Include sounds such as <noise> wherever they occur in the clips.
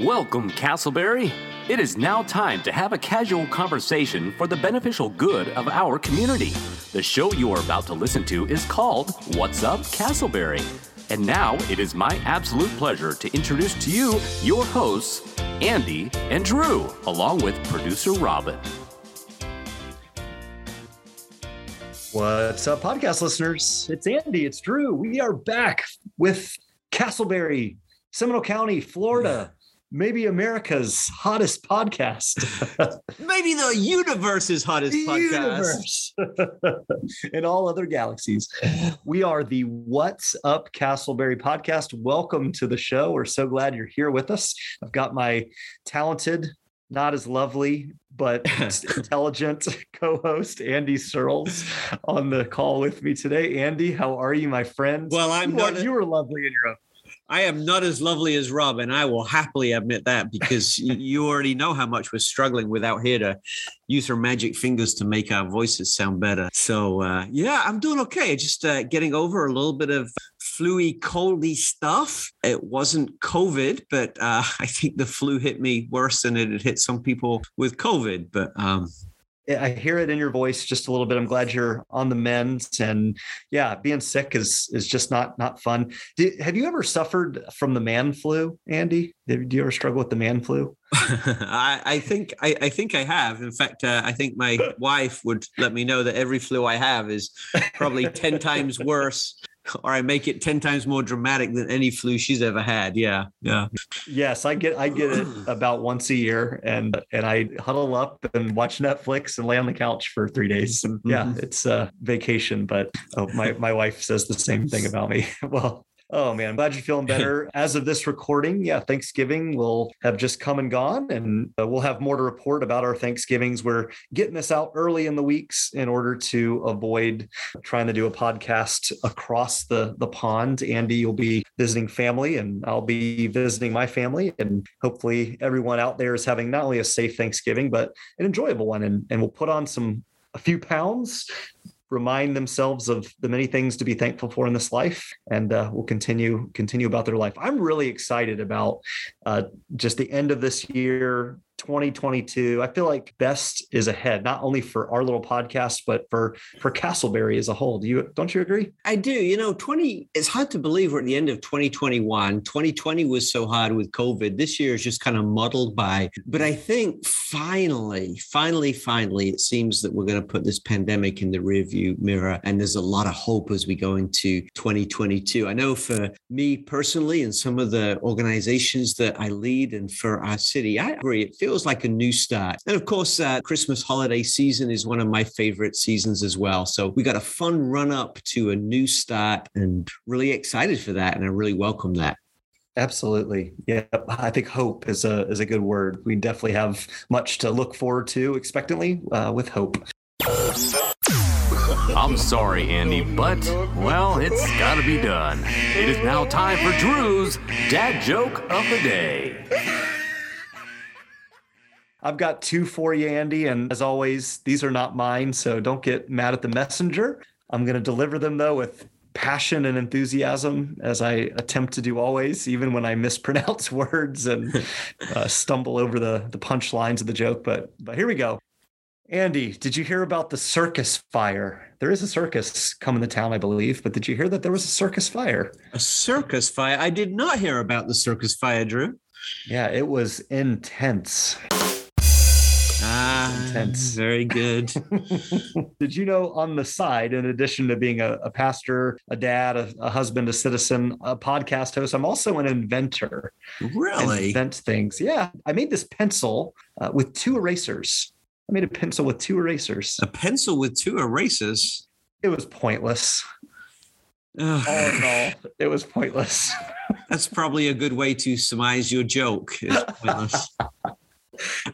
Welcome, Casselberry. It is now time to have a casual conversation for the beneficial good of our community. The show you are about to listen to is called What's Up, Casselberry. And now it is my absolute pleasure to introduce to you your hosts, Andy and Drew, along with producer Robin. What's up, podcast listeners? It's Andy, it's Drew. We are back with Casselberry, Seminole County, Florida. Maybe America's hottest podcast. <laughs> Maybe the universe's hottest The podcast. universe. <laughs> and all other galaxies. We are the What's Up Casselberry podcast. Welcome to the show. We're so glad you're here with us. I've got my talented, not as lovely, but <laughs> intelligent co-host Andy Searles on the call with me today. Andy, how are you, my friend? Well, I'm you, you were lovely in your own. I am not as lovely as Rob, and I will happily admit that because <laughs> you already know how much we're struggling without here to use her magic fingers to make our voices sound better. So uh, yeah, I'm doing okay. Just uh, getting over a little bit of fluey, coldy stuff. It wasn't COVID, but uh, <laughs> I think the flu hit me worse than it had hit some people with COVID. But um, I hear it in your voice just a little bit. I'm glad you're on the mend, and yeah, being sick is is just not not fun. Do, have you ever suffered from the man flu, Andy? Do you ever struggle with the man flu? <laughs> I, I think I, I think I have. In fact, uh, I think my <laughs> wife would let me know that every flu I have is probably ten times worse, or I make it ten times more dramatic than any flu she's ever had. Yeah, yeah. Yes, I get I get it <clears throat> about once a year, and and I huddle up and watch Netflix and lay on the couch for three days. And yeah, Mhm. it's a vacation. But oh, my my wife says the same thing about me. <laughs> well. Oh man, I'm glad you're feeling <laughs> better. As of this recording, yeah, Thanksgiving will have just come and gone, and uh, we'll have more to report about our Thanksgivings. We're getting this out early in the weeks in order to avoid trying to do a podcast across the the pond. Andy, you'll be visiting family, and I'll be visiting my family, and hopefully everyone out there is having not only a safe Thanksgiving but an enjoyable one, and and we'll put on some a few pounds. Remind themselves of the many things to be thankful for in this life, and uh, we'll continue continue about their life. I'm really excited about uh, just the end of this year, 2022. I feel like best is ahead, not only for our little podcast, but for for Casselberry as a whole. Do you don't you agree? I do. You know, 20, it's hard to believe we're at the end of 2021. 2020 was so hard with COVID. This year is just kind of muddled by. But I think finally, finally, finally, it seems that we're going to put this pandemic in the rearview mirror. And there's a lot of hope as we go into 2022. I know for me personally and some of the organizations that I lead and for our city, I agree. It feels like a new start. And of course, uh, Christmas holiday season is one of my favorite seasons as well. So we got a fun run up to a new start and really excited for that. And I really welcome that. Absolutely. Yeah. I think hope is a is a good word. We definitely have much to look forward to expectantly uh, with hope. I'm sorry, Andy, but, well, it's gotta be done. It is now time for Drew's dad joke of the day. I've got two for you, Andy, and as always, these are not mine, so don't get mad at the messenger. I'm going to deliver them though with passion and enthusiasm, as I attempt to do always, even when I mispronounce <laughs> words and uh, stumble over the the punchlines of the joke. But but here we go. Andy, did you hear about the circus fire? There is a circus coming to town, I believe, but did you hear that there was a circus fire? A circus fire. I did not hear about the circus fire, Drew. Yeah, it was intense. Ah, Intense. very good. <laughs> Did you know on the side, in addition to being a, a pastor, a dad, a, a husband, a citizen, a podcast host, I'm also an inventor. I really? invent things. Yeah. I made this pencil uh, with two erasers. I made a pencil with two erasers. A pencil with two erasers. It was pointless. Ugh. All in all, it was pointless. That's probably a good way to surmise your joke. <laughs>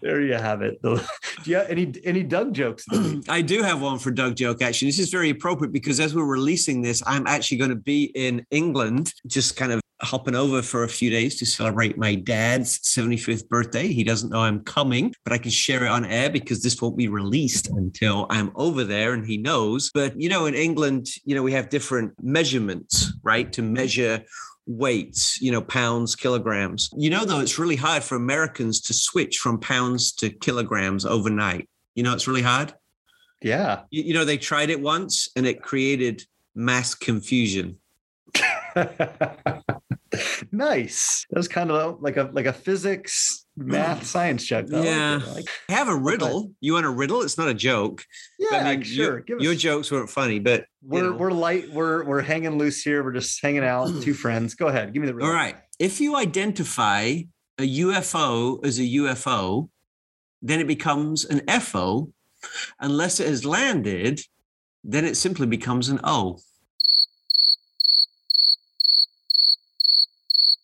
There you have it. Do you have any any Doug jokes? I do have one for Doug joke. Actually, this is very appropriate because as we're releasing this, I'm actually going to be in England, just kind of hopping over for a few days to celebrate my dad's 75th birthday. He doesn't know I'm coming, but I can share it on air because this won't be released until I'm over there and he knows. But, you know, in England, you know, we have different measurements, right, to measure weights, you know, pounds, kilograms. You know, though, it's really hard for Americans to switch from pounds to kilograms overnight. You know, it's really hard. Yeah. You, you know, they tried it once and it created mass confusion. <laughs> nice. That was kind of like a like a physics, math, <laughs> science check. though. Yeah. Like, I have a riddle. You want a riddle? It's not a joke. Yeah, I mean, sure. Your, your jokes weren't funny, but we're know. we're light. We're we're hanging loose here. We're just hanging out. <clears throat> Two friends. Go ahead. Give me the riddle. All right. If you identify a UFO as a UFO, then it becomes an FO. Unless it has landed, then it simply becomes an O.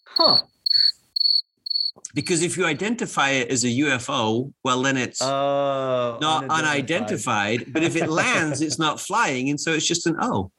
Huh. Because if you identify it as a UFO, well, then it's uh, not unidentified. unidentified. But if it lands, it's not flying. And so it's just an O.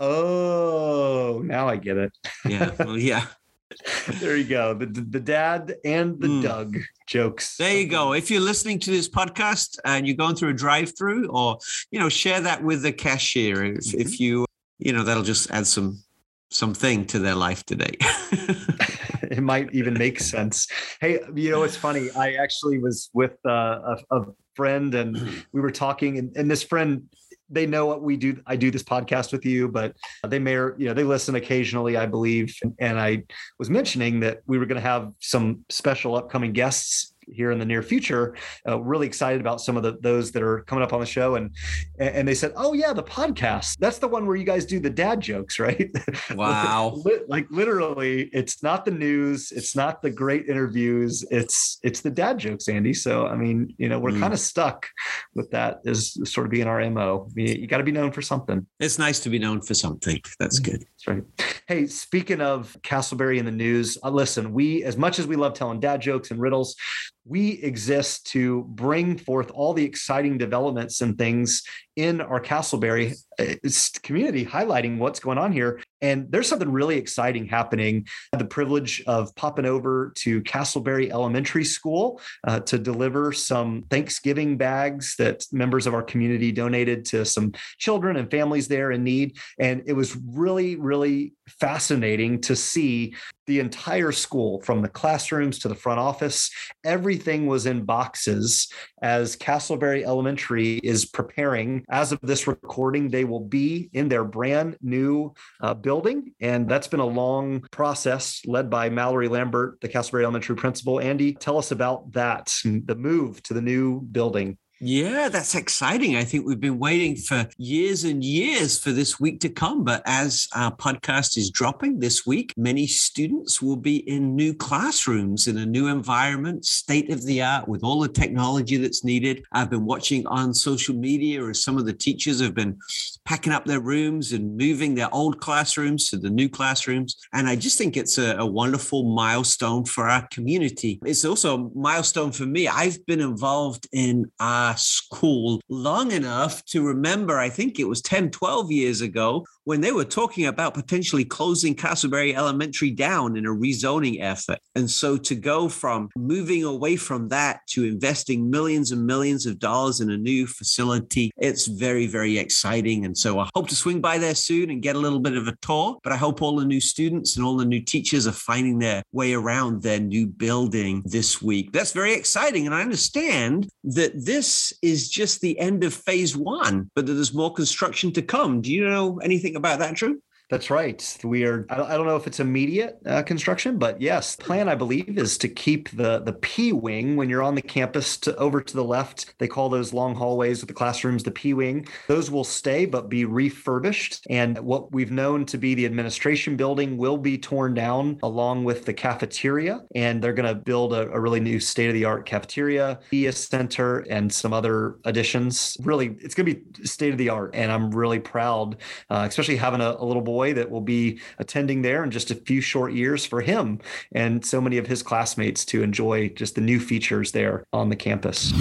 Oh, now I get it. Yeah. Well, yeah. <laughs> there you go. The, the dad and the mm. Doug jokes. There you go. If you're listening to this podcast and you're going through a drive through or, you know, share that with the cashier. If, mm-hmm. if you, you know, that'll just add some something to their life today. <laughs> <laughs> it might even make sense. Hey, you know, it's funny. I actually was with uh, a, a, friend and we were talking, and, and this friend, they know what we do. I do this podcast with you, but they may, you know, they listen occasionally, I believe. And I was mentioning that we were going to have some special upcoming guests here in the near future. Uh, really excited about some of the those that are coming up on the show, and and they said, "Oh yeah, the podcast. That's the one where you guys do the dad jokes, <laughs> right?" Wow! <laughs> like literally, it's not the news, it's not the great interviews, it's it's the dad jokes, Andy. So I mean, you know, we're mm. kind of stuck with that as sort of being our mo. You, you got to be known for something. It's nice to be known for something. That's mm-hmm. good. That's right. Hey, speaking of Casselberry in the news, uh, listen, we as much as we love telling dad jokes and riddles, we exist to bring forth all the exciting developments and things in our Casselberry uh, community, highlighting what's going on here. And there's something really exciting happening. The privilege of popping over to Casselberry Elementary School uh, to deliver some Thanksgiving bags that members of our community donated to some children and families there in need. And it was really, really fascinating to see the entire school from the classrooms to the front office. Everything was in boxes as Casselberry Elementary is preparing. As of this recording, they will be in their brand new uh, building. And that's been a long process led by Mallory Lambert, the Casselberry Elementary principal. Andy, tell us about that, the move to the new building. Yeah, that's exciting. I think we've been waiting for years and years for this week to come. But as our podcast is dropping this week, many students will be in new classrooms in a new environment, state of the art, with all the technology that's needed. I've been watching on social media as some of the teachers have been packing up their rooms and moving their old classrooms to the new classrooms. And I just think it's a, a wonderful milestone for our community. It's also a milestone for me. I've been involved in our school long enough to remember, I think it was 10, 12 years ago, when they were talking about potentially closing Casselberry Elementary down in a rezoning effort. And so to go from moving away from that to investing millions and millions of dollars in a new facility, it's very, very exciting. And so I hope to swing by there soon and get a little bit of a tour. But I hope all the new students and all the new teachers are finding their way around their new building this week. That's very exciting. And I understand that this is just the end of phase one, but that there's more construction to come. Do you know anything? about that, Drew? That's right. We are. I don't know if it's immediate uh, construction, but yes, plan I believe is to keep the the P wing when you're on the campus to over to the left. They call those long hallways with the classrooms the P wing. Those will stay but be refurbished. And what we've known to be the administration building will be torn down along with the cafeteria. And they're going to build a, a really new state of the art cafeteria, media center, and some other additions. Really, it's going to be state of the art. And I'm really proud, uh, especially having a, a little boy boy that will be attending there in just a few short years for him and so many of his classmates to enjoy just the new features there on the campus.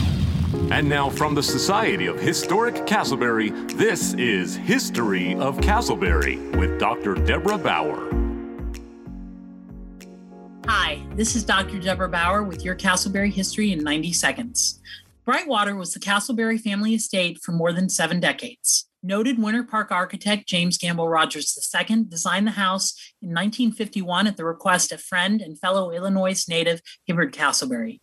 And now, from the Society of Historic Casselberry, this is History of Casselberry with Dr. Deborah Bauer. Hi, this is Dr. Deborah Bauer with your Casselberry History in 90 Seconds. Brightwater was the Casselberry family estate for more than seven decades. Noted Winter Park architect James Gamble Rogers II designed the house in 1951 at the request of friend and fellow Illinois native Hibbard Casselberry.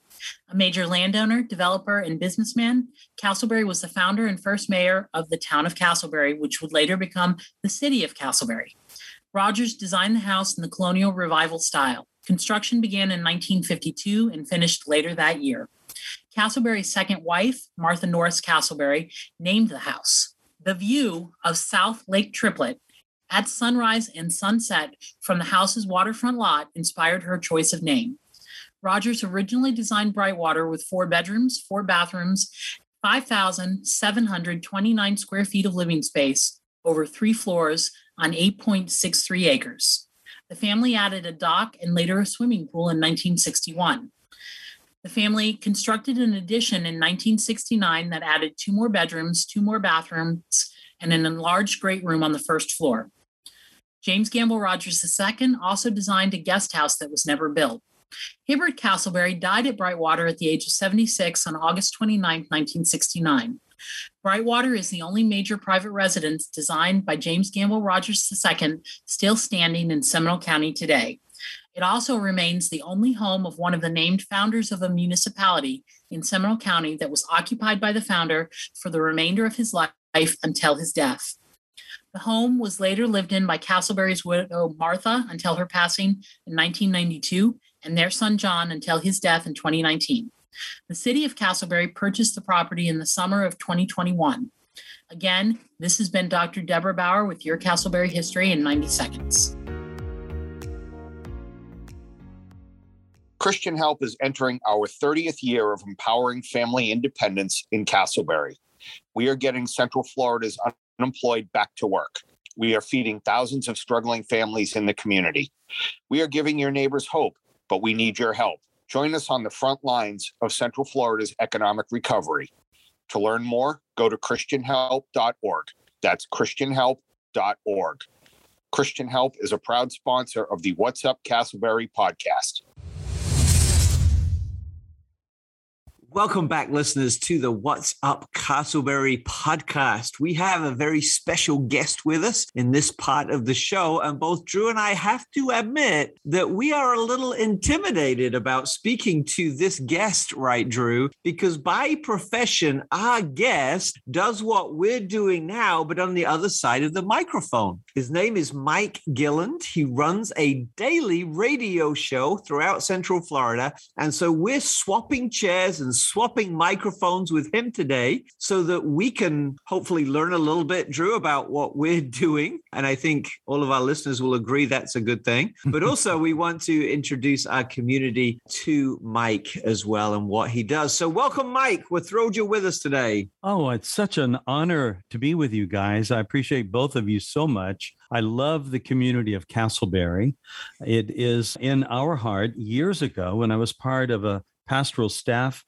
A major landowner, developer, and businessman, Casselberry was the founder and first mayor of the town of Casselberry, which would later become the city of Casselberry. Rogers designed the house in the colonial revival style. Construction began in 1952 and finished later that year. Casselberry's second wife, Martha Norris Casselberry, named the house. The view of South Lake Triplet at sunrise and sunset from the house's waterfront lot inspired her choice of name. Rogers originally designed Brightwater with four bedrooms, four bathrooms, 5,729 square feet of living space over three floors on 8.63 acres. The family added a dock and later a swimming pool in 1961. The family constructed an addition in 1969 that added two more bedrooms, two more bathrooms, and an enlarged great room on the first floor. James Gamble Rogers II also designed a guest house that was never built. Hibbard Casselberry died at Brightwater at the age of 76 on August 29, 1969. Brightwater is the only major private residence designed by James Gamble Rogers II still standing in Seminole County today. It also remains the only home of one of the named founders of a municipality in Seminole County that was occupied by the founder for the remainder of his life until his death. The home was later lived in by Casselberry's widow Martha until her passing in 1992 and their son John until his death in 2019. The city of Casselberry purchased the property in the summer of 2021. Again, this has been Dr. Deborah Bauer with your Casselberry history in 90 seconds. Christian Help is entering our 30th year of empowering family independence in Casselberry. We are getting Central Florida's unemployed back to work. We are feeding thousands of struggling families in the community. We are giving your neighbors hope, but we need your help. Join us on the front lines of Central Florida's economic recovery. To learn more, go to ChristianHelp.org. That's ChristianHelp.org. Christian Help is a proud sponsor of the What's Up Casselberry podcast. Welcome back, listeners, to the What's Up Casselberry podcast. We have a very special guest with us in this part of the show. And both Drew and I have to admit that we are a little intimidated about speaking to this guest, right, Drew? Because by profession, our guest does what we're doing now, but on the other side of the microphone. His name is Mike Gilland. He runs a daily radio show throughout Central Florida. And so we're swapping chairs and swapping microphones with him today so that we can hopefully learn a little bit, Drew, about what we're <laughs> doing. And I think all of our listeners will agree that's a good thing. <laughs> But also, we want to introduce our community to Mike as well and what he does. So, welcome, Mike. We're thrilled you're with us today. Oh, it's such an honor to be with you guys. I appreciate both of you so much. I love the community of Casselberry. It is in our heart. Years ago, when I was part of a pastoral staff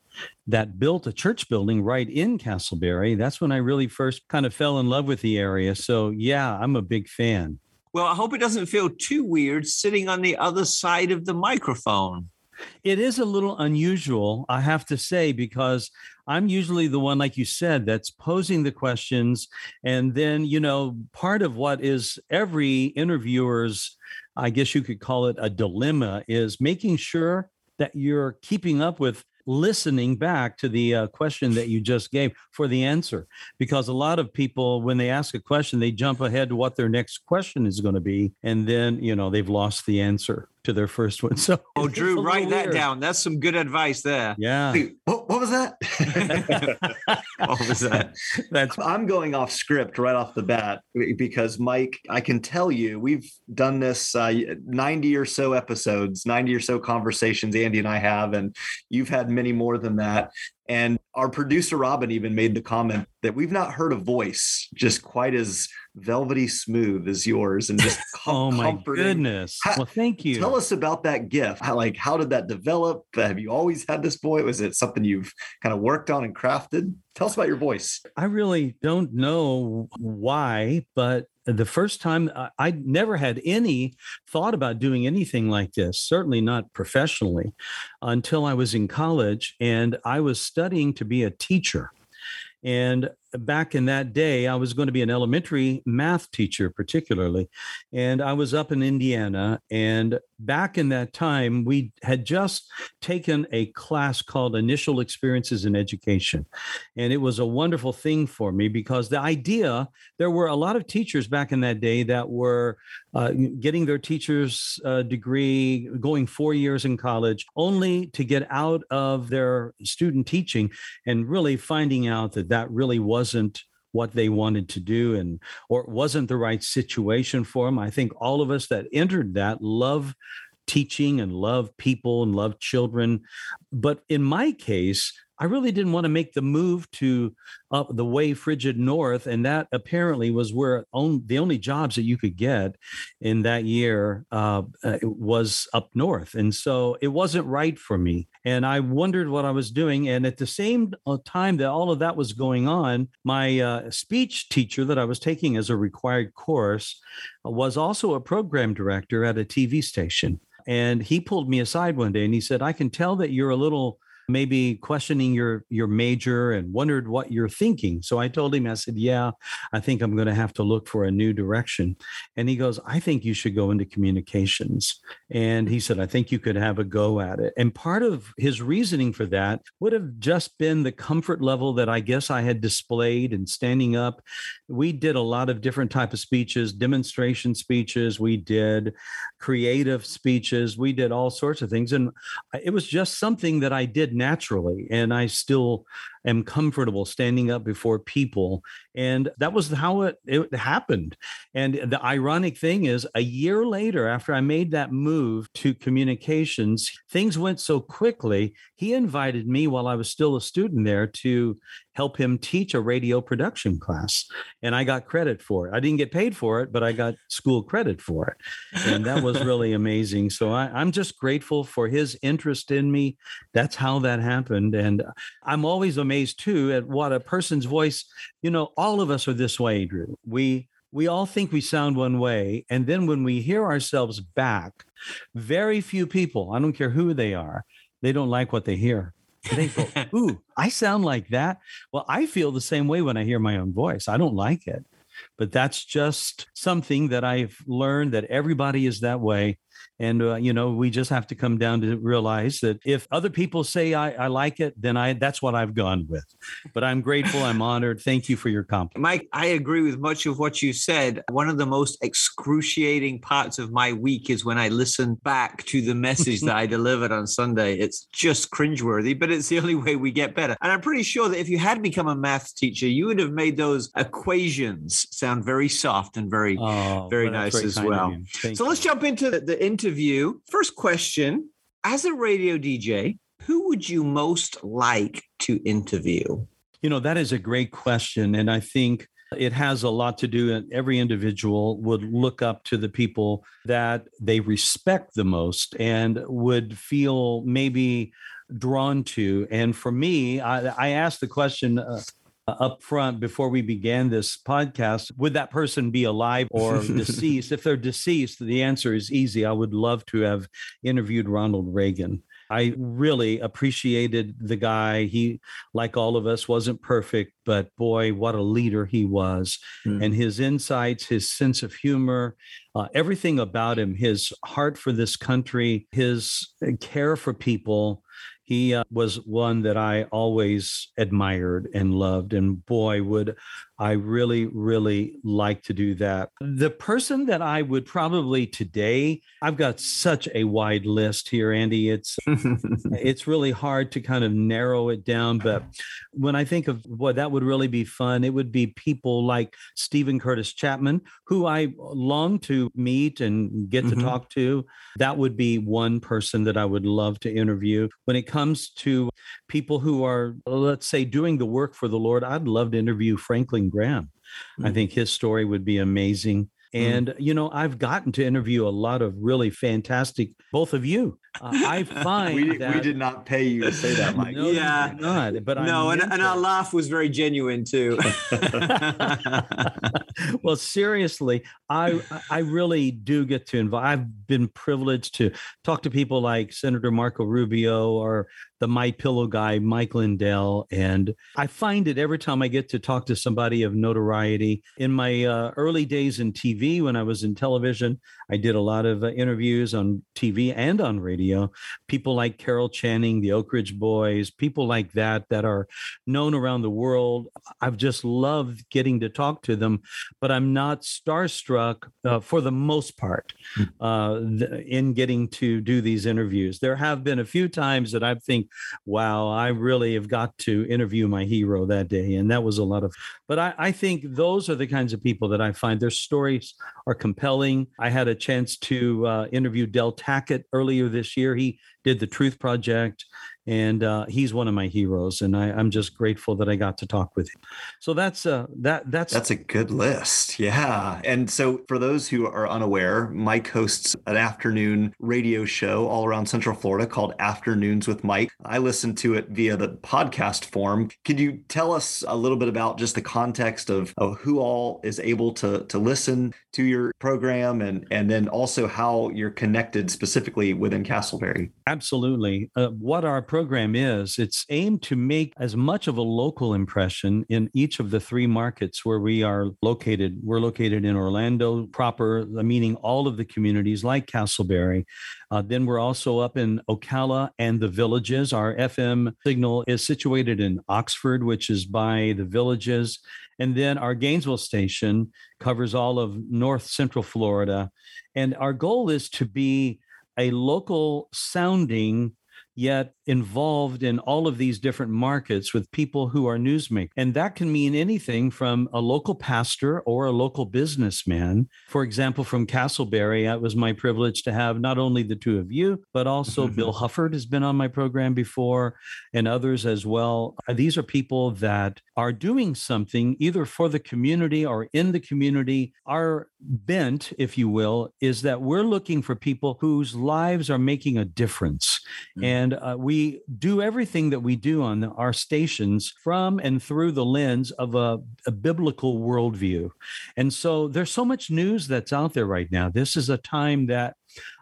that built a church building right in Casselberry. That's when I really first kind of fell in love with the area. So, yeah, I'm a big fan. Well, I hope it doesn't feel too weird sitting on the other side of the microphone. It is a little unusual, I have to say, because I'm usually the one, like you said, that's posing the questions. And then, you know, part of what is every interviewer's, I guess you could call it a dilemma, is making sure that you're keeping up with listening back to the uh, question that you just gave for the answer. Because a lot of people when they ask a question they jump ahead to what their next question is going to be and then you know they've lost the answer to their first one. <laughs> So oh drew write that weird. down. That's some good advice there. Yeah. Wait, what, what, was that? <laughs> What was that? That's <laughs> i'm going off script right off the bat because mike i can tell you we've done this uh, 90 or so episodes 90 or so conversations andy and i have and you've had many more than that and our producer Robin even made the comment that we've not heard a voice just quite as velvety smooth as yours and just <laughs> com- oh my comforting. goodness. How, well, thank you. Tell us about that gift. How, like, how did that develop? Have you always had this voice? Was it something you've kind of worked on and crafted? Tell us about your voice. I really don't know why, but the first time uh, I never had any thought about doing anything like this, certainly not professionally, until I was in college and I was studying to be a teacher. And back in that day, I was going to be an elementary math teacher, particularly. And I was up in Indiana. And back in that time, we had just taken a class called Initial Experiences in Education. And it was a wonderful thing for me because the idea there were a lot of teachers back in that day that were uh, getting their teacher's uh, degree, going four years in college, only to get out of their student teaching and really finding out that that really wasn't what they wanted to do and or wasn't the right situation for them i think all of us that entered that love teaching and love people and love children. But in my case I really didn't want to make the move to up the way frigid north, and that apparently was where on, the only jobs that you could get in that year uh, was up north, and so it wasn't right for me. And I wondered what I was doing. And at the same uh, time that all of that was going on, my uh, speech teacher that I was taking as a required course was also a program director at a TV station. And he pulled me aside one day and he said, I can tell that you're a little maybe questioning your your major and wondered what you're thinking. So I told him, I said, "Yeah, I think I'm going to have to look for a new direction." And he goes, "I think you should go into communications." And he said, "I think you could have a go at it." And part of his reasoning for that would have just been the comfort level that I guess I had displayed in standing up. We did a lot of different type of speeches, demonstration speeches, we did creative speeches, we did all sorts of things and it was just something that I did naturally. And I still am comfortable standing up before people. And that was how it, it happened. And the ironic thing is, a year later, after I made that move to communications, things went so quickly. He invited me while I was still a student there to help him teach a radio production class. And I got credit for it. I didn't get paid for it, but I got school credit for it. And that was really <laughs> amazing. So I, am just grateful for his interest in me. That's how that happened. And I'm always amazed amazed too at what a person's voice, you know, all of us are this way, Drew. We we all think we sound one way. And then when we hear ourselves back, very few people, I don't care who they are, they don't like what they hear. They go, <laughs> Ooh, I sound like that. Well, I feel the same way when I hear my own voice. I don't like it. But that's just something that I've learned that everybody is that way. And, uh, you know, we just have to come down to realize that if other people say I, I like it, then I that's what I've gone with. But I'm grateful. I'm honored. Thank you for your compliment. Mike, I agree with much of what you said. One of the most excruciating parts of my week is when I listen back to the message that I <laughs> delivered on Sunday. It's just cringeworthy, but it's the only way we get better. And I'm pretty sure that if you had become a math teacher, you would have made those equations sound very soft and very, oh, very nice very as well. So let's jump into the interview interview. First question As a radio DJ, who would you most like to interview? You know, that is a great question. And I think it has a lot to do, and every individual would look up to the people that they respect the most and would feel maybe drawn to. And for me, I, I asked the question uh, up front before we began this podcast would that person be alive or <laughs> deceased if they're deceased the answer is easy i would love to have interviewed ronald reagan I really appreciated the guy. He, like all of us, wasn't perfect, but boy, what a leader he was. Mm. And his insights, his sense of humor, uh, everything about him, his heart for this country, his care for people, he uh, was one that I always admired and loved. And boy, would I really, really like to do that. The person that I would probably today, I've got such a wide list here, Andy. It's <laughs> it's really hard to kind of narrow it down. But when I think of what that would really be fun, it would be people like Steven Curtis Chapman, who I long to meet and get mm-hmm. to talk to. That would be one person that I would love to interview. When it comes to people who are, let's say, doing the work for the Lord, I'd love to interview Franklin Graham. Mm-hmm. I mm. think his story would be amazing. Mm. And, mm-hmm. you know, I've gotten to interview a lot of really fantastic, both of you uh, I find we, that, we did not pay you to say that, <laughs> Mike. No, Yeah. not. But no, I and, and our laugh was very genuine too. <laughs> <laughs> well, seriously, I I really do get to involve. I've been privileged to talk to people like Senator Marco Rubio or the My Pillow guy, Mike Lindell, and I find it every time I get to talk to somebody of notoriety. In my uh, early days in TV, when I was in television, I did a lot of uh, interviews on TV and on radio. People like Carol Channing, the Oak Ridge Boys, people like that that are known around the world. I've just loved getting to talk to them, but I'm not starstruck uh, for the most part uh, th- in getting to do these interviews. There have been a few times that I think, wow, I really have got to interview my hero that day. And that was a lot of, but I, I think those are the kinds of people that I find their stories are compelling. I had a chance to uh, interview Del Tackett earlier this year. He did the Truth Project, and uh, he's one of my heroes. And I, I'm just grateful that I got to talk with him. So that's uh, that that's That's a good list. Yeah. And so, for those who are unaware, Mike hosts an afternoon radio show all around Central Florida called Afternoons with Mike. I listen to it via the podcast form. Could you tell us a little bit about just the context of, of who all is able to, to listen to your program and, and then also how you're connected specifically within Casselberry? Absolutely. Uh, what our program is, it's aimed to make as much of a local impression in each of the three markets where we are located. We're located in Orlando proper, meaning all of the communities like Casselberry. Uh, then we're also up in Ocala and the villages. Our FM signal is situated in Oxford, which is by the villages. And then our Gainesville station covers all of North Central Florida. And our goal is to be a local sounding yet involved in all of these different markets with people who are newsmakers. And that can mean anything from a local pastor or a local businessman. For example, from Casselberry, it was my privilege to have not only the two of you, but also Bill Hufford has been on my program before and others as well. Uh, These are people that are doing something either for the community or in the community. Our bent, if you will, is that we're looking for people whose lives are making a difference. Mm. And uh, we do everything that we do on our stations from and through the lens of a, a biblical worldview. And so there's so much news that's out there right now. This is a time that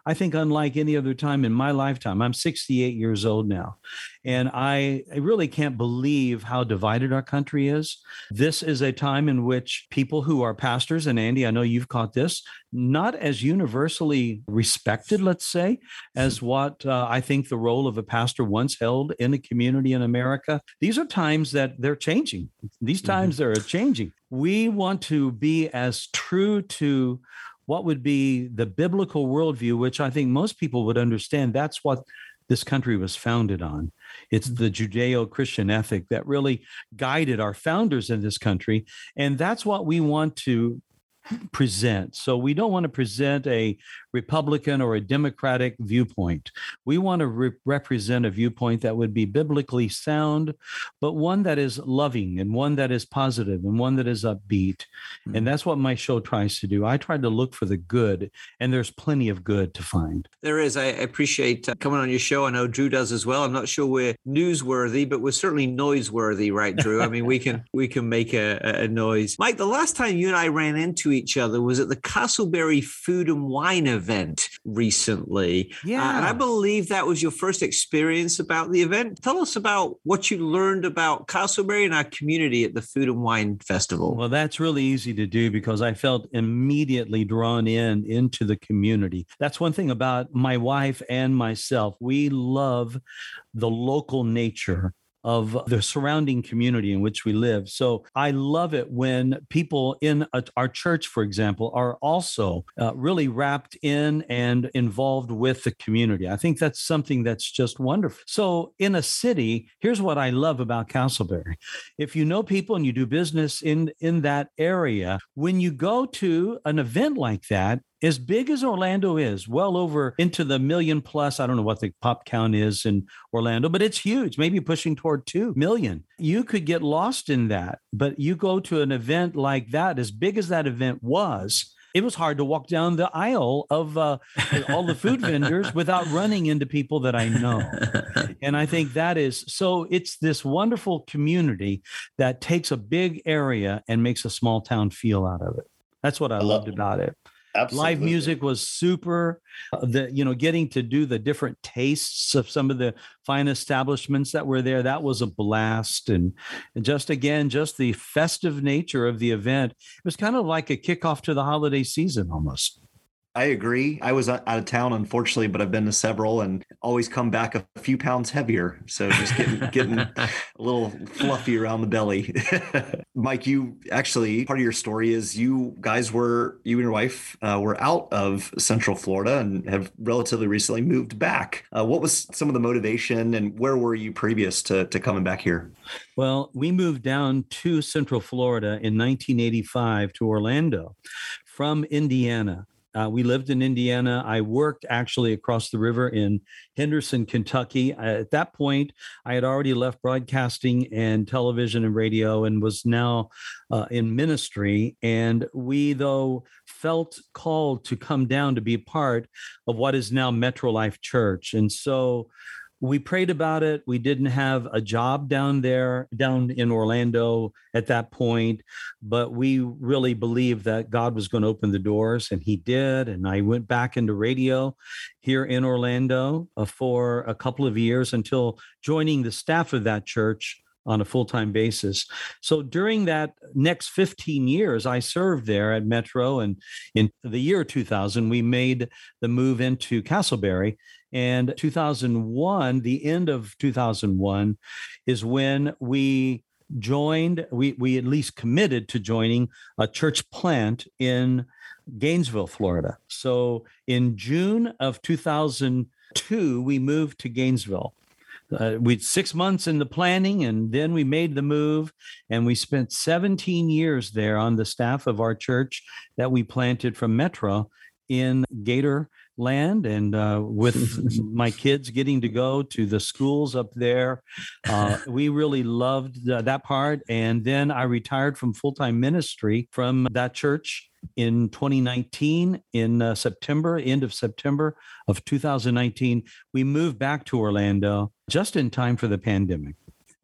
I think, unlike any other time in my lifetime, I'm 68 years old now. And I, I really can't believe how divided our country is. This is a time in which people who are pastors, and Andy, I know you've caught this, not as universally respected, let's say, as <laughs> what uh, I think the role of a pastor once held in a community in America. These are times that they're changing. These times they're changing. We want to be as true to what would be the biblical worldview, which I think most people would understand. That's what this country was founded on. It's the Judeo Christian ethic that really guided our founders in this country. And that's what we want to present. So we don't want to present a Republican or a Democratic viewpoint. We want to re- represent a viewpoint that would be biblically sound, but one that is loving and one that is positive and one that is upbeat. And that's what my show tries to do. I try to look for the good, and there's plenty of good to find. There is. I appreciate uh, coming on your show. I know Drew does as well. I'm not sure we're newsworthy, but we're certainly noiseworthy, right, Drew? I mean, we can <laughs> we can make a, a noise. Mike, the last time you and I ran into each other was at the Casselberry Food and Wine event recently. Uh, and I believe that was your first experience about the event. Tell us about what you learned about Casselberry and our community at the Food and Wine Festival. Well, that's really easy to do because I felt immediately drawn in into the community. That's one thing about my wife and myself. We love the local nature of the surrounding community in which we live. So I love it when people in a, our church, for example, are also uh, really wrapped in and involved with the community. I think that's something that's just wonderful. So in a city, here's what I love about Casselberry. If you know people and you do business in in that area, when you go to an event like that, as big as Orlando is, well over into the million plus. I don't know what the pop count is in Orlando, but it's huge, maybe pushing toward 2 million. You could get lost in that. But you go to an event like that, as big as that event was, it was hard to walk down the aisle of uh, <laughs> all the food vendors without running into people that I know. <laughs> And I think that is so it's this wonderful community that takes a big area and makes a small town feel out of it. That's what I, I loved love about it. Absolutely. Live music was super. Uh, the you know getting to do the different tastes of some of the fine establishments that were there that was a blast and, and just again just the festive nature of the event it was kind of like a kickoff to the holiday season almost I agree. I was out of town, unfortunately, but I've been to several and always come back a few pounds heavier. So just getting <laughs> getting a little fluffy around the belly. <laughs> Mike, you actually part of your story is you guys were you and your wife uh, were out of Central Florida and have relatively recently moved back. Uh, what was some of the motivation, and where were you previous to to coming back here? Well, we moved down to Central Florida in 1985 to Orlando from Indiana. Uh, we lived in Indiana. I worked actually across the river in Henderson, Kentucky. At that point, I had already left broadcasting and television and radio and was now uh, in ministry. And we, though, felt called to come down to be part of what is now Metro Life Church. And so we prayed about it. We didn't have a job down there, down in Orlando at that point, but we really believed that God was going to open the doors, and He did. And I went back into radio here in Orlando uh, for a couple of years until joining the staff of that church on a full-time basis. So during that next 15 years I served there at Metro and in the year 2000 we made the move into Casselberry. and 2001, the end of 2001, is when we joined, we, we at least committed to joining a church plant in Gainesville, Florida. So in June of 2002, we moved to Gainesville. Uh, we six months in the planning and then we made the move and we spent 17 years there on the staff of our church that we planted from metro in gator land and uh, with <laughs> my kids getting to go to the schools up there. Uh, we really loved that part. And then I retired from full time ministry from that church in 2019 in uh, September, end of September of 2019. We moved back to Orlando just in time for the pandemic.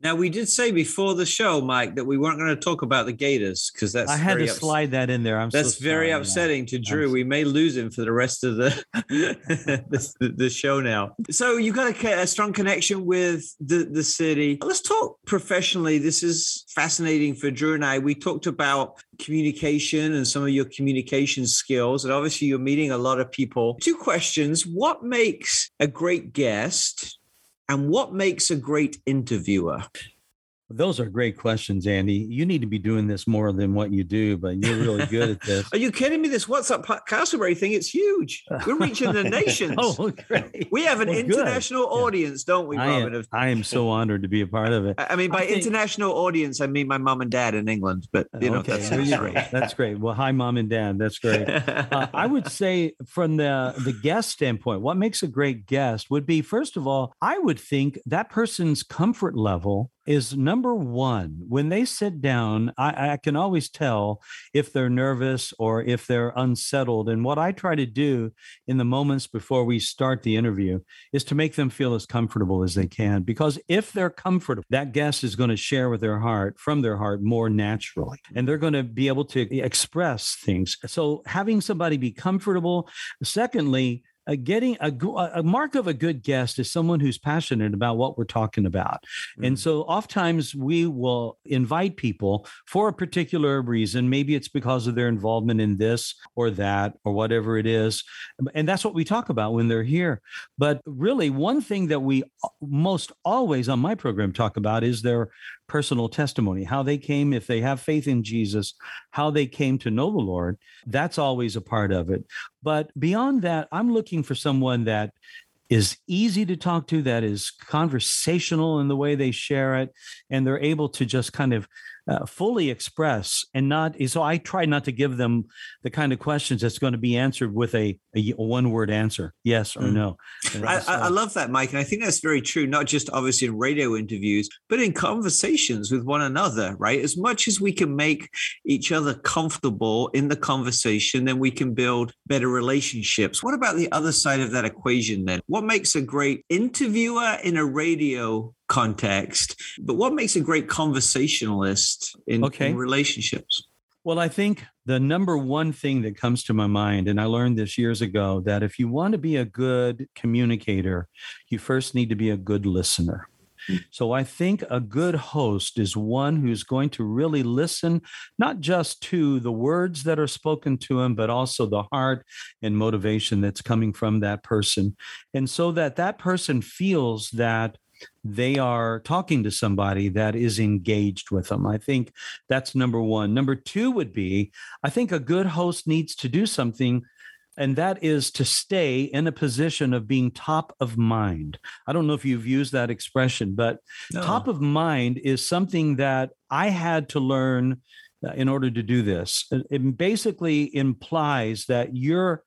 Now we did say before the show, Mike, that we weren't going to talk about the Gators because that's I had to ups- slide that in there. I'm that's so very upsetting to Drew. we may lose him for the rest of the <laughs> the, the, show now. So you got a, a strong connection with the the city. Let's talk professionally. This is fascinating for Drew and I. We talked about communication and some of your communication skills, and obviously you're meeting a lot of people. Two questions: What makes a great guest? And what makes a great interviewer? Those are great questions, Andy. You need to be doing this more than what you do, but you're really good at this. are you kidding me? This What's Up Casselberry thing, it's huge. We're reaching the <laughs> nations. oh, great. We have an well, international good. audience, yeah. don't we, I Am, I am so honored to be a part of it. I mean, by I think... international audience, I mean my mom and dad in England, but you know, okay. that's, great. that's great. Well, hi, mom and dad. That's great. Uh, I <laughs> would say from the, the guest standpoint, what makes a great guest would be, first of all, I would think that person's comfort level is number one when they sit down I, I, can always tell if they're nervous or if they're unsettled. And what i try to do in the moments before we start the interview is to make them feel as comfortable as they can because if they're comfortable that guest is going to share with their heart from their heart more naturally and they're going to be able to express things. So having somebody be comfortable secondly uh, getting a, a mark of a good guest is someone who's passionate about what we're talking about. Mm-hmm. And so oftentimes we will invite people for a particular reason. Maybe it's because of their involvement in this or that or whatever it is. And that's what we talk about when they're here. But really, one thing that we most always on my program talk about is their personal testimony, how they came, if they have faith in Jesus, how they came to know the Lord. That's always a part of it. But beyond that, I'm looking for someone that is easy to talk to, that is conversational in the way they share it, and they're able to just kind of uh, fully express and not. So I try not to give them the kind of questions that's going to be answered with a, a one word answer, yes or mm. no. I, I, love that, Mike, and I think that's very true. Not just obviously in radio interviews, but in conversations with one another. Right, as much as we can make each other comfortable in the conversation, then we can build better relationships. What about the other side of that equation? Then, what makes a great interviewer in a radio context, but what makes a great conversationalist in, okay. in relationships? Well, I think the number one thing that comes to my mind, and I learned this years ago, that if you want to be a good communicator, you first need to be a good listener. Hmm. So I think a good host is one who's going to really listen, not just to the words that are spoken to him, but also the heart and motivation that's coming from that person. And so that that person feels that they are talking to somebody that is engaged with them. I think that's number one. Number two would be I think a good host needs to do something and that is to stay in a position of being top of mind. I don't know if you've used that expression, but no. top of mind is something that I had to learn uh, in order to do this. It basically implies that you're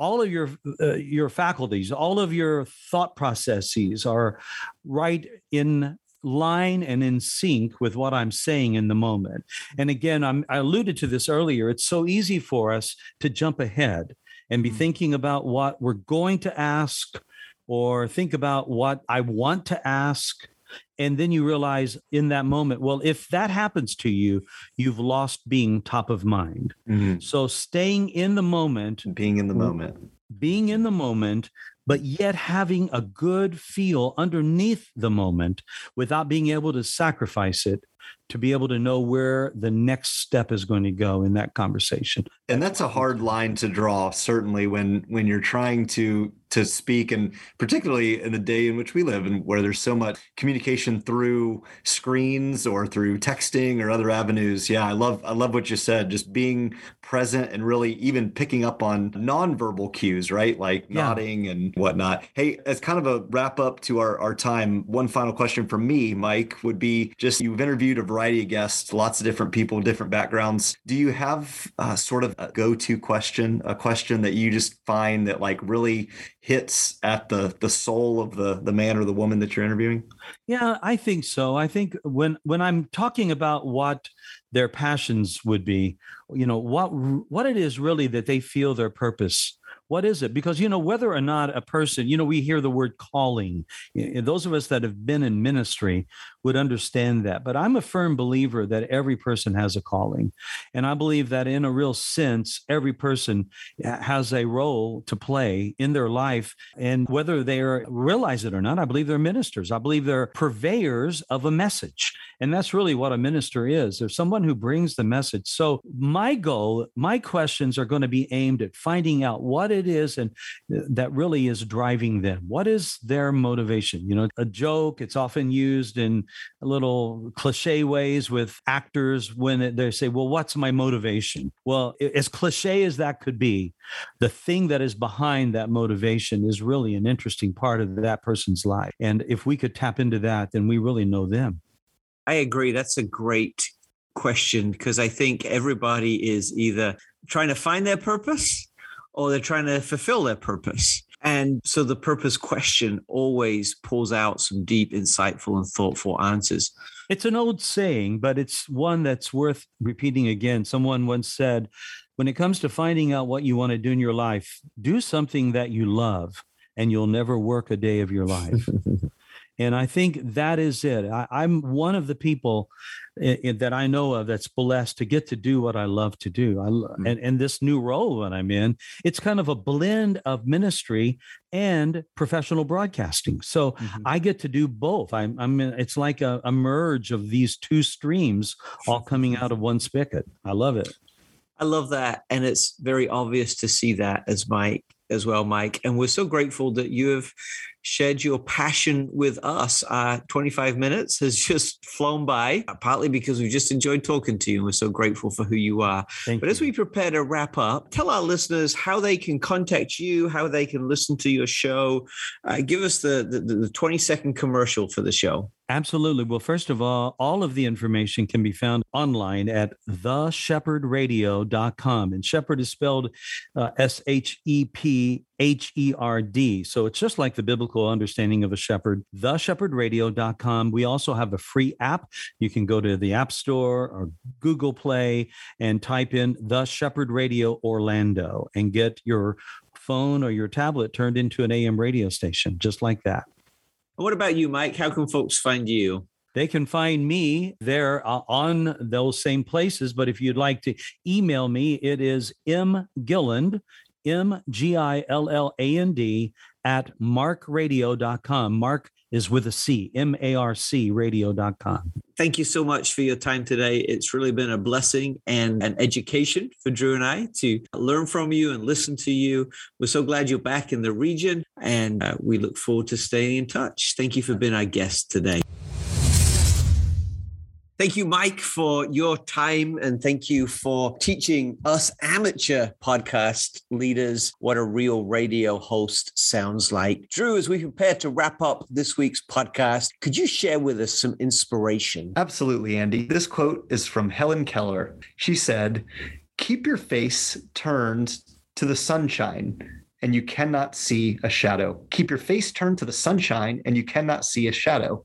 all of your uh, your faculties, all of your thought processes are right in line and in sync with what I'm saying in the moment. And again, I'm, I alluded to this earlier. It's so easy for us to jump ahead and be mm-hmm. thinking about what we're going to ask or think about what I want to ask and then you realize in that moment well if that happens to you you've lost being top of mind mm-hmm. so staying in the moment being in the moment being in the moment but yet having a good feel underneath the moment without being able to sacrifice it to be able to know where the next step is going to go in that conversation. And that's a hard line to draw certainly when when you're trying to to speak and particularly in the day in which we live and where there's so much communication through screens or through texting or other avenues. Yeah i love i love what you said just being present and really even picking up on nonverbal cues right? Like yeah. nodding and whatnot. Hey as kind of a wrap up to our, our time one final question from me mike would be just you've interviewed a variety of guests lots of different people different backgrounds do you have uh, sort of a go-to question a question that you just find that like really hits at the the soul of the the man or the woman that you're interviewing? Yeah, I think so. I think when when I'm talking about what their passions would be, you know, what what it is really that they feel their purpose what is it? Because, you know, whether or not a person, you know, we hear the word calling. Those of us that have been in ministry would understand that. But I'm a firm believer that every person has a calling. And I believe that in a real sense, every person uh, has a role to play in their life. And whether they realize it or not, I believe they're ministers. I believe they're purveyors of a message. And that's really what a minister is. There's someone who brings the message. So my goal, my questions are going to be aimed at finding out what it is and uh, that really is driving them. What is their motivation? You know, a joke, it's often used in little cliche ways with actors when they say, well, what's my motivation? Well, as cliche as that could be, the thing that is behind that motivation is really an interesting part of that person's life. And if we could tap into that, then we really know them. I agree. That's a great question because I think everybody is either trying to find their purpose or they're trying to fulfill their purpose. And so the purpose question always pulls out some deep, insightful, and thoughtful answers. It's an old saying, but it's one that's worth repeating again. Someone once said, when it comes to finding out what you want to do in your life, do something that you love, and you'll never work a day of your life. <laughs> And I think that is it. I, am one of the people in, in, that I know of that's blessed to get to do what I love to do. I, mm-hmm. and, and this new role that I'm in, it's kind of a blend of ministry and professional broadcasting. So mm-hmm. I get to do both. I'm, I'm in, it's like a, a merge of these two streams all coming out of one spigot. I love it. I love that. And it's very obvious to see that as Mike as well, Mike. And we're so grateful that you have shared your passion with us. Uh, 25 minutes has just flown by, uh, partly because we've just enjoyed talking to you and we're so grateful for who you are. Thank but you. as we prepare to wrap up, tell our listeners how they can contact you, how they can listen to your show. Uh, give us the, the, the 20 second commercial for the show. Absolutely. Well, first of all, all of the information can be found online at theshepherdradio.com. And shepherd is spelled uh, S H E P H E R D. So it's just like the biblical understanding of a shepherd, theshepherdradio.com. We also have a free app. You can go to the App Store or Google Play and type in The Shepherd Radio Orlando and get your phone or your tablet turned into an AM radio station, just like that. What about you, Mike? How can folks find you? They can find me there uh, on those same places. But if you'd like to email me, it is mgilland, M G I L L A N D, at marcradio.com. Mark is with a C, M A R C radio.com. Thank you so much for your time today. It's really been a blessing and an education for Drew and I to learn from you and listen to you. We're so glad you're back in the region and uh, we look forward to staying in touch. Thank you for being our guest today. Thank you, Mike, for your time. And thank you for teaching us amateur podcast leaders what a real radio host sounds like. Drew, as we prepare to wrap up this week's podcast, could you share with us some inspiration? Absolutely, Andy. This quote is from Helen Keller. She said, Keep your face turned to the sunshine and you cannot see a shadow. Keep your face turned to the sunshine and you cannot see a shadow.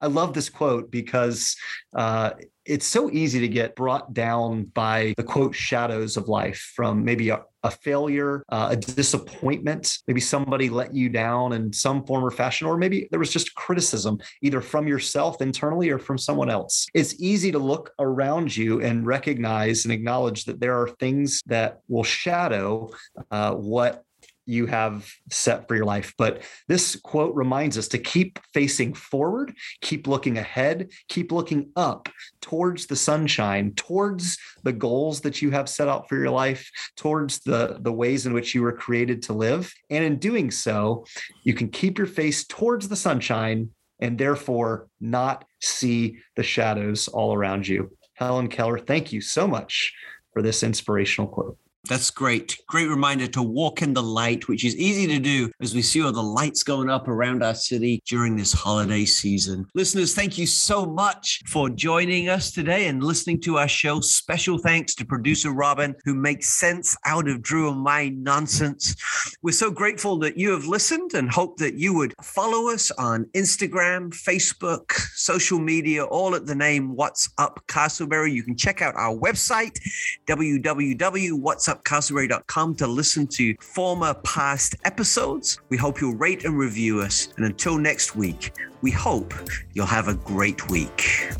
I love this quote because uh, it's so easy to get brought down by the quote shadows of life from maybe a, a failure, uh, a disappointment, maybe somebody let you down in some form or fashion, or maybe there was just criticism either from yourself internally or from someone else. It's easy to look around you and recognize and acknowledge that there are things that will shadow uh, what you have set for your life. But this quote reminds us to keep facing forward, keep looking ahead, keep looking up towards the sunshine, towards the goals that you have set out for your life, towards the, the ways in which you were created to live. And in doing so, you can keep your face towards the sunshine and therefore not see the shadows all around you. Helen Keller, thank you so much for this inspirational quote. That's great. Great reminder to walk in the light, which is easy to do as we see all the lights going up around our city during this holiday season. Listeners, thank you so much for joining us today and listening to our show. Special thanks to producer Robin, who makes sense out of Drew and my nonsense. We're so grateful that you have listened and hope that you would follow us on Instagram, Facebook, social media, all at the name What's Up Casselberry. You can check out our website, www.whatsupcasselberry.com to listen to former past episodes. We hope you'll rate and review us. And until next week, we hope you'll have a great week.